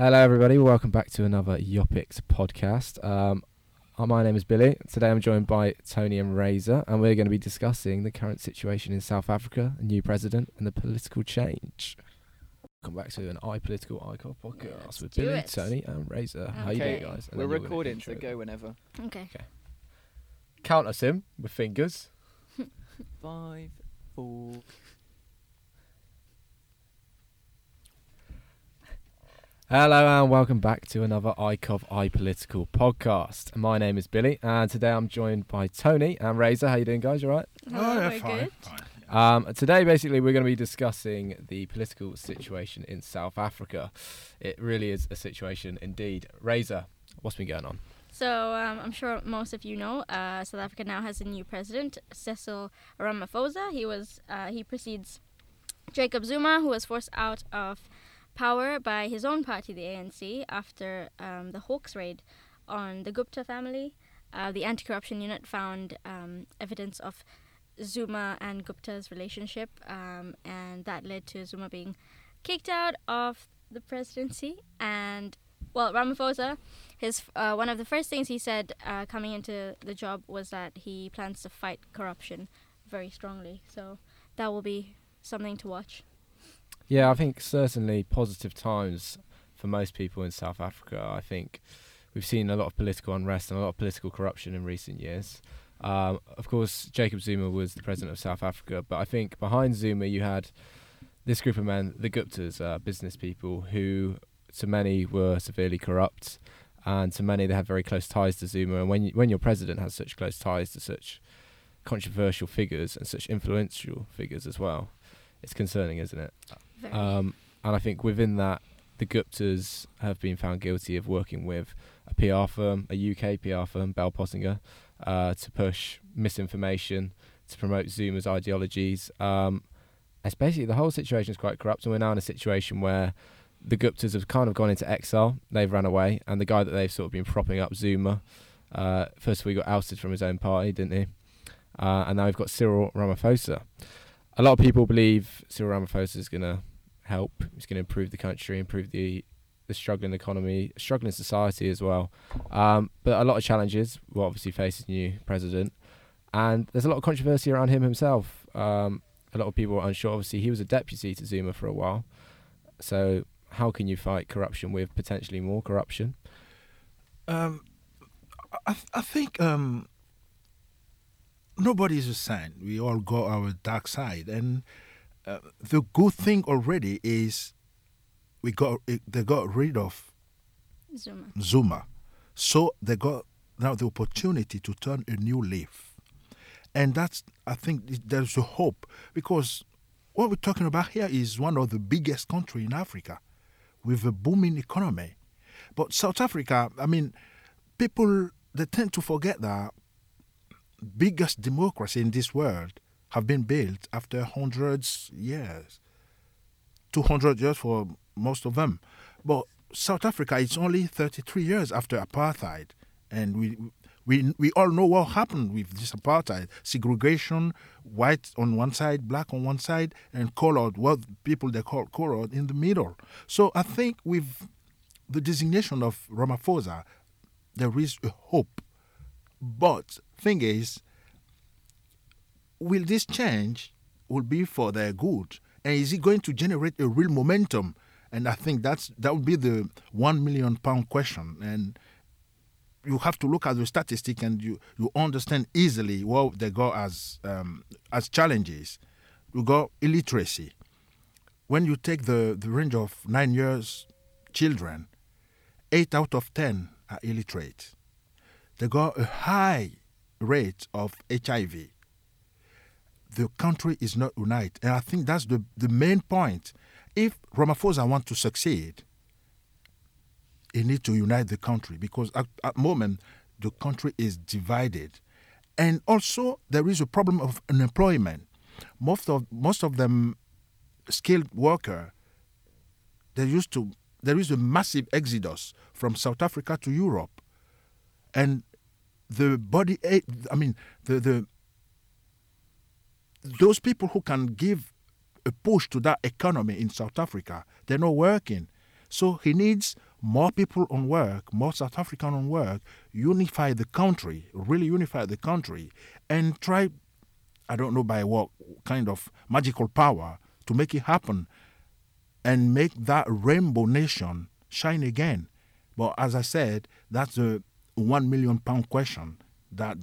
Hello, everybody. Welcome back to another Yopics podcast. Um, uh, my name is Billy. Today I'm joined by Tony and Razor, and we're going to be discussing the current situation in South Africa, a new president, and the political change. Welcome back to an iPolitical Icon podcast Let's with Billy, it. Tony, and Razor. How you Okay. doing, guys? And We're then you're recording, so go whenever. Okay. Okay. Count us in with fingers. Five, four. Hello and welcome back to another ICOV iPolitical podcast. My name is Billy, and today I'm joined by Tony and Razor. How you doing, guys? You all right? Hello, yeah, fine, good. fine. Um, today, basically, we're going to be discussing the political situation in South Africa. It really is a situation indeed. Razor, what's been going on? So um, I'm sure most of you know, uh, South Africa now has a new president, Cecil Ramaphosa. He was uh, he precedes Jacob Zuma, who was forced out of power by his own party, the ANC, after um, the Hawks raid on the Gupta family. Uh, the anti-corruption unit found um, evidence of Zuma and Gupta's relationship, um, and that led to Zuma being kicked out of the presidency. And well, Ramaphosa, his uh, one of the first things he said uh, coming into the job was that he plans to fight corruption very strongly. So that will be something to watch. Yeah, I think certainly positive times for most people in South Africa. I think we've seen a lot of political unrest and a lot of political corruption in recent years. Um, of course, Jacob Zuma was the president of South Africa, but I think behind Zuma you had this group of men, the Guptas, uh, business people, who to many were severely corrupt, and to many they had very close ties to Zuma. And when when your president has such close ties to such controversial figures and such influential figures as well, it's concerning, isn't it? Um, and I think within that, the Guptas have been found guilty of working with a PR firm, a UK PR firm, Bell Pottinger, uh, to push misinformation, to promote Zuma's ideologies. Um, it's basically the whole situation is quite corrupt, and we're now in a situation where the Guptas have kind of gone into exile. They've run away, and the guy that they've sort of been propping up, Zuma, uh, first of all, he got ousted from his own party, didn't he? Uh, and now we've got Cyril Ramaphosa. A lot of people believe Cyril Ramaphosa is going to help. He's going to improve the country, improve the the struggling economy, struggling society as well. Um, but a lot of challenges will obviously his new president, and there's a lot of controversy around him himself. Um, a lot of people are unsure. Obviously, he was a deputy to Zuma for a while, so how can you fight corruption with potentially more corruption? Um, I, I think um, nobody is a saint. We all got our dark side, and uh, the good thing already is we got they got rid of Zuma. Zuma, so they got now the opportunity to turn a new leaf, and that's I think there's a hope because what we're talking about here is one of the biggest country in Africa, with a booming economy, but South Africa, I mean, people they tend to forget that biggest democracy in this world have been built after hundreds years, two hundred years for most of them. But South Africa is only 33 years after apartheid, and we we we all know what happened with this apartheid: segregation, white on one side, black on one side, and colored, what people they call colored in the middle. So I think with the designation of Ramaphosa, there is a hope. But thing is, will this change will be for their good? And is it going to generate a real momentum? And i think that's that would be the one million pound question. And you have to look at the statistic and you, you understand easily what they got as um, as challenges. You got illiteracy. When you take the, the range of nine years children eight out of ten are illiterate. They got a high rate of hiv the country is not united. And I think that's the, the main point. If Ramaphosa wants to succeed, he needs to unite the country because at at moment the country is divided. And also there is a problem of unemployment. Most of most of them skilled worker they used to there is a massive exodus from South Africa to Europe. And the body eh, I mean the, the those people who can give a push to that economy in South Africa, they're not working. So he needs more people on work, more South African on work, unify the country, really unify the country, and try, I don't know by what kind of magical power, to make it happen and make that rainbow nation shine again. But as I said, that's a one million pound question that,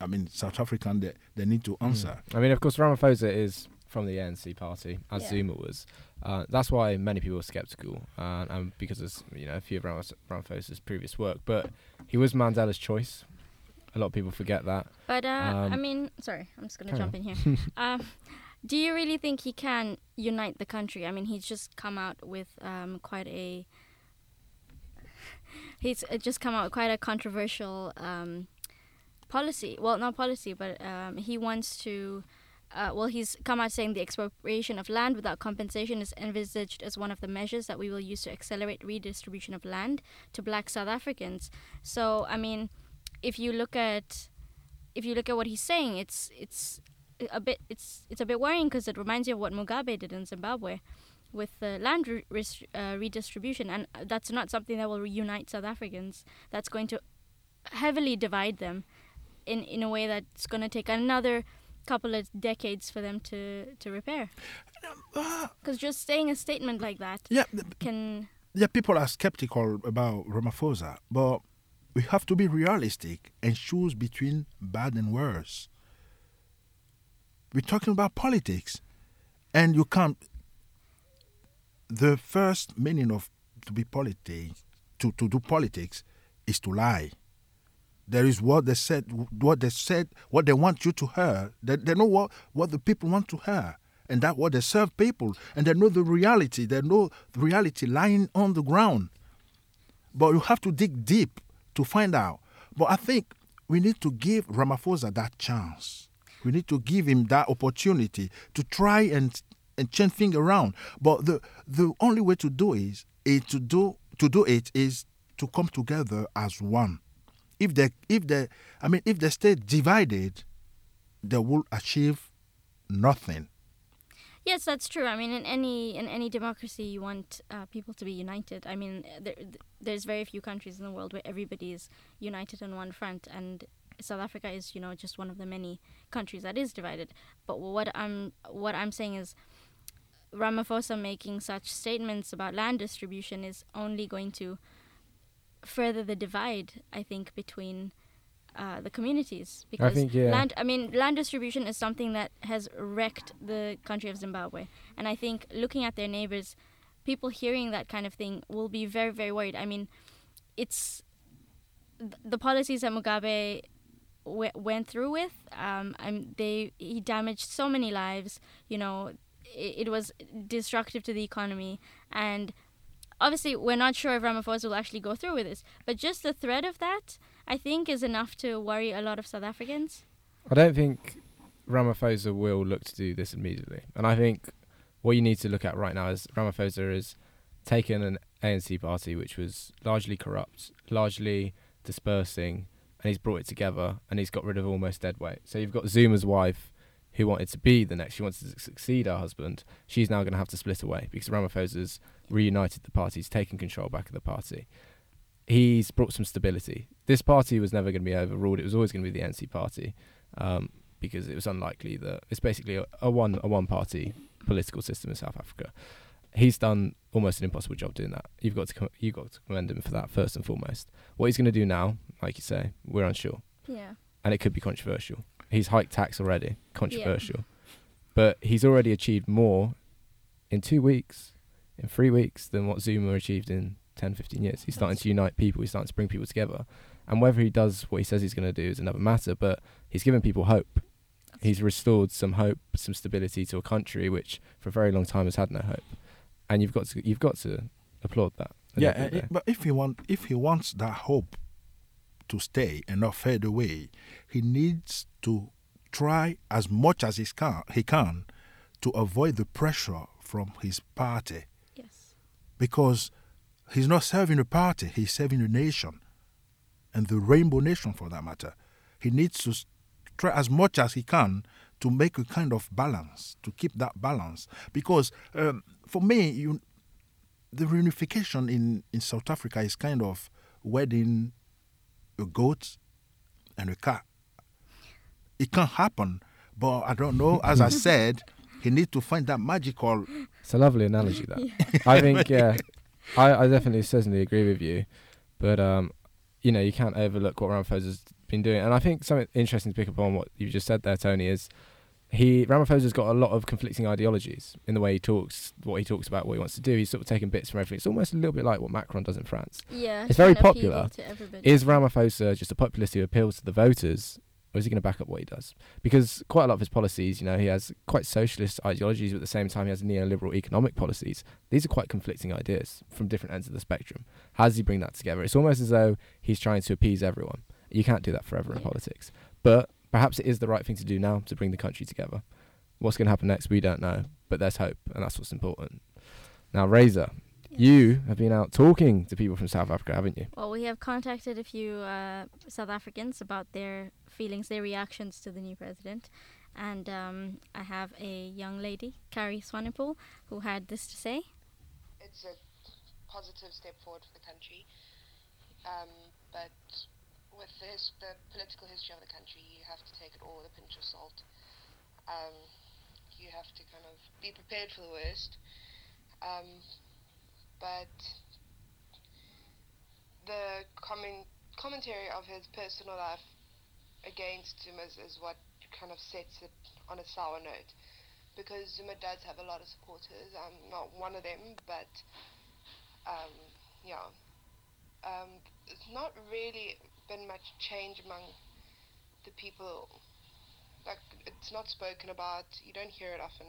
I mean, South African, they, they need to answer. I mean, of course, Ramaphosa is from the ANC party, as Yeah. Zuma was. Uh, that's why many people are skeptical, uh, and because of you know a few of Ramaphosa's previous work. But he was Mandela's choice. A lot of people forget that. But uh, I Um, mean, sorry, I'm just gonna carry jump in here. um, do you really think he can unite the country? I mean, he's just come out with um, quite a. He's uh, just come out with quite a controversial um, policy. Well, not policy, but um, he wants to. Uh, well, he's come out saying the expropriation of land without compensation is envisaged as one of the measures that we will use to accelerate redistribution of land to black South Africans. So, I mean, if you look at if you look at what he's saying, it's it's a bit it's it's a bit worrying because it reminds you of what Mugabe did in Zimbabwe with the land re- uh, redistribution, and that's not something that will reunite South Africans. That's going to heavily divide them in in a way that's going to take another couple of decades for them to to repair. Uh, because just saying a statement like that yeah, can yeah, people are skeptical about Ramaphosa, but we have to be realistic and choose between bad and worse. We're talking about politics, and you can't. The first meaning of to be politics, to, to do politics, is to lie. There is what they said, what they said, what they want you to hear. They, they know what, what the people want to hear, and that what they serve people, and they know the reality. They know the reality lying on the ground. But you have to dig deep to find out. But I think we need to give Ramaphosa that chance. We need to give him that opportunity to try and and change things around. But the the only way to do is, is to do to do it is to come together as one. If they if they I mean if they stay divided, they will achieve nothing. Yes, that's true. I mean, in any in any democracy, you want uh, people to be united. I mean, there, there's very few countries in the world where everybody is united on one front, and South Africa is, you know, just one of the many countries that is divided. But what I'm what I'm saying is, Ramaphosa making such statements about land distribution is only going to further the divide. I think between uh, the communities because think, yeah. land I mean land distribution is something that has wrecked the country of Zimbabwe and I think looking at their neighbors people hearing that kind of thing will be very very worried I mean it's th- the policies that Mugabe w- went through with um I'm, they he damaged so many lives you know it, it was destructive to the economy and obviously we're not sure if Ramaphosa will actually go through with this but just the threat of that I think is enough to worry a lot of South Africans. I don't think Ramaphosa will look to do this immediately. And I think what you need to look at right now is Ramaphosa has taken an ANC party which was largely corrupt, largely dispersing, and he's brought it together and he's got rid of almost dead weight. So you've got Zuma's wife who wanted to be the next, she wanted to succeed her husband. She's now going to have to split away because Ramaphosa's reunited the party, he's taken control back of the party. He's brought some stability. This party was never going to be overruled. It was always going to be the NC party um, because it was unlikely that it's basically a, a one a one party political system in South Africa. He's done almost an impossible job doing that. You've got to com- you've got to commend him for that first and foremost. What he's going to do now, like you say, we're unsure, Yeah. and it could be controversial. He's hiked tax already, controversial, but he's already achieved more in two weeks, in three weeks than what Zuma achieved in 10, 15 years. He's starting to unite people. He's starting to bring people together. And whether he does what he says he's going to do is another matter, but he's given people hope. He's restored some hope, some stability to a country which for a very long time has had no hope. And you've got to you've got to applaud that. Yeah, end uh, day. but if he want if he wants that hope to stay and not fade away, he needs to try as much as he can he can to avoid the pressure from his party Yes. because he's not serving a party, he's serving a nation, and the rainbow nation for that matter. He needs to try as much as he can to make a kind of balance, to keep that balance. Because um, for me, you, the reunification in, in South Africa is kind of wedding a goat and a cat. It can happen, but I don't know. As I said, he needs to find that magical. It's a lovely analogy that. I think yeah, I, I definitely certainly agree with you, but um, you know you can't overlook what Ramaphosa's been doing, and I think something interesting to pick up on what you just said there, Tony, is he Ramaphosa's got a lot of conflicting ideologies in the way he talks, what he talks about, what he wants to do. He's sort of taking bits from everything. It's almost a little bit like what Macron does in France. Yeah, It's very trying to appeal popular. to. Is Ramaphosa just a populist who appeals to the voters, or is he going to back up what he does? Because quite a lot of his policies, you know, he has quite socialist ideologies, but at the same time he has neoliberal economic policies. These are quite conflicting ideas from different ends of the spectrum. How does he bring that together? It's almost as though he's trying to appease everyone. You can't do that forever in Yeah. politics. But perhaps it is the right thing to do now to bring the country together. What's going to happen next, we don't know, but there's hope, and that's what's important. Now, Razor, you have been out talking to people from South Africa, haven't you? Well, we have contacted a few uh, South Africans about their feelings, their reactions to the new president. And um, I have a young lady, Carrie Swanepoel, who had this to say. it's a positive step forward for the country. Um, but with the, political history of the country, you have to take it all with a pinch of salt. Um, you have to kind of be prepared for the worst. Um, but the comment, commentary of his personal life against him is, is what kind of sets it on a sour note. Because Zuma does have a lot of supporters. I'm not one of them, but um, yeah, um, it's not really been much change among the people. Like it's not spoken about. You don't hear it often.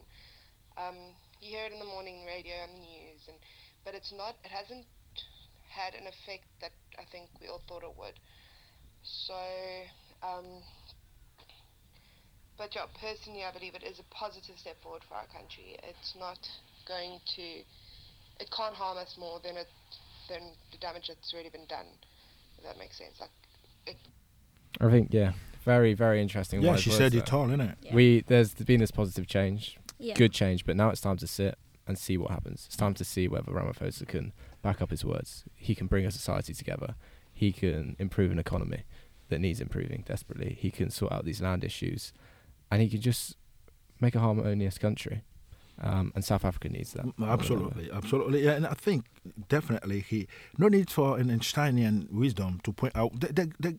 Um, you hear it in the morning radio and the news, and but it's not. It hasn't had an effect that I think we all thought it would. So, um, but yeah, personally, I believe it is a positive step forward for our country. It's not going to it can't harm us more than it than the damage that's already been done. If that makes sense. Like it I think, yeah, very, very interesting. Yeah, she said there. it all, innit? Yeah. We there's been this positive change, yeah. good change, but now it's time to sit and see what happens. It's time to see whether Ramaphosa can back up his words. He can bring a society together. He can improve an economy that needs improving desperately. He can sort out these land issues, and he can just make a harmonious country. Um, and South Africa needs that. Absolutely, absolutely. Yeah, and I think definitely he no need for an Einsteinian wisdom to point out that there, there,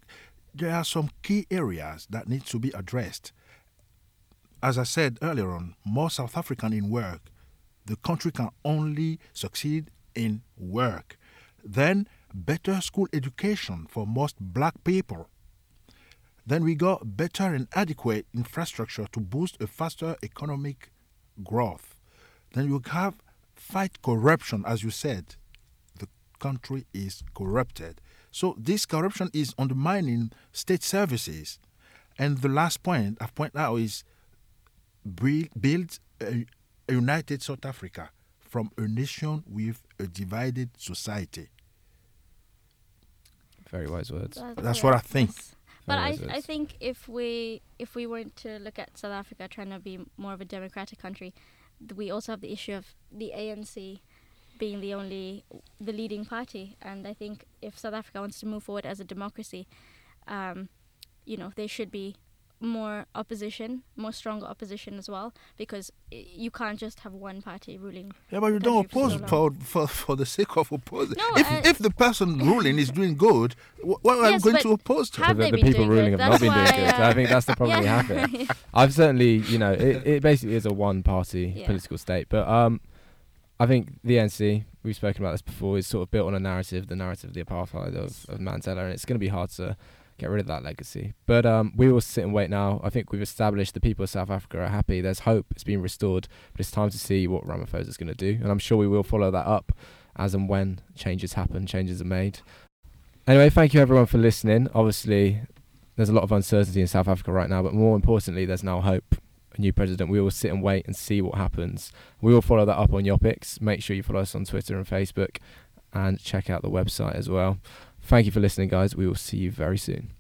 there are some key areas that need to be addressed. As I said earlier on, more South African in work. The country can only succeed in work. Then better school education for most black people. Then we got better and adequate infrastructure to boost a faster economic growth. Then you have fight corruption, as you said. The country is corrupted. So this corruption is undermining state services. And the last point I've pointed out is build, build a, a united South Africa from a nation with a divided society. Very wise words. That- That's what I think. But I, I think if we if we were to look at South Africa trying to be more of a democratic country, we also have the issue of the ANC being the only the leading party, and I think if South Africa wants to move forward as a democracy, um, you know, there should be more opposition, more stronger opposition as well, because you can't just have one party ruling. Yeah, but you don't country for oppose so for, for, for the sake of opposing. No, if, uh, if the person ruling is doing good, wh- what am Yes, going to oppose to? have they the, the been people doing ruling good? have not That's been doing good. uh, I think that's the problem we have here. I've certainly, you know, it, it basically is a one party Yeah. political state. But um, I think the NC, we've spoken about this before, is sort of built on a narrative, the narrative of the apartheid of, of Mandela, and it's going to be hard to get rid of that legacy. But um, we will sit and wait now. I think we've established the people of South Africa are happy. There's hope. It's been restored. But it's time to see what Ramaphosa is going to do. And I'm sure we will follow that up as and when changes happen, changes are made. Anyway, thank you everyone for listening. Obviously, there's a lot of uncertainty in South Africa right now, but more importantly, there's now hope. A new president. We will sit and wait and see what happens. We will follow that up on Yopics. Make sure you follow us on Twitter and Facebook and check out the website as well. Thank you for listening, guys. We will see you very soon.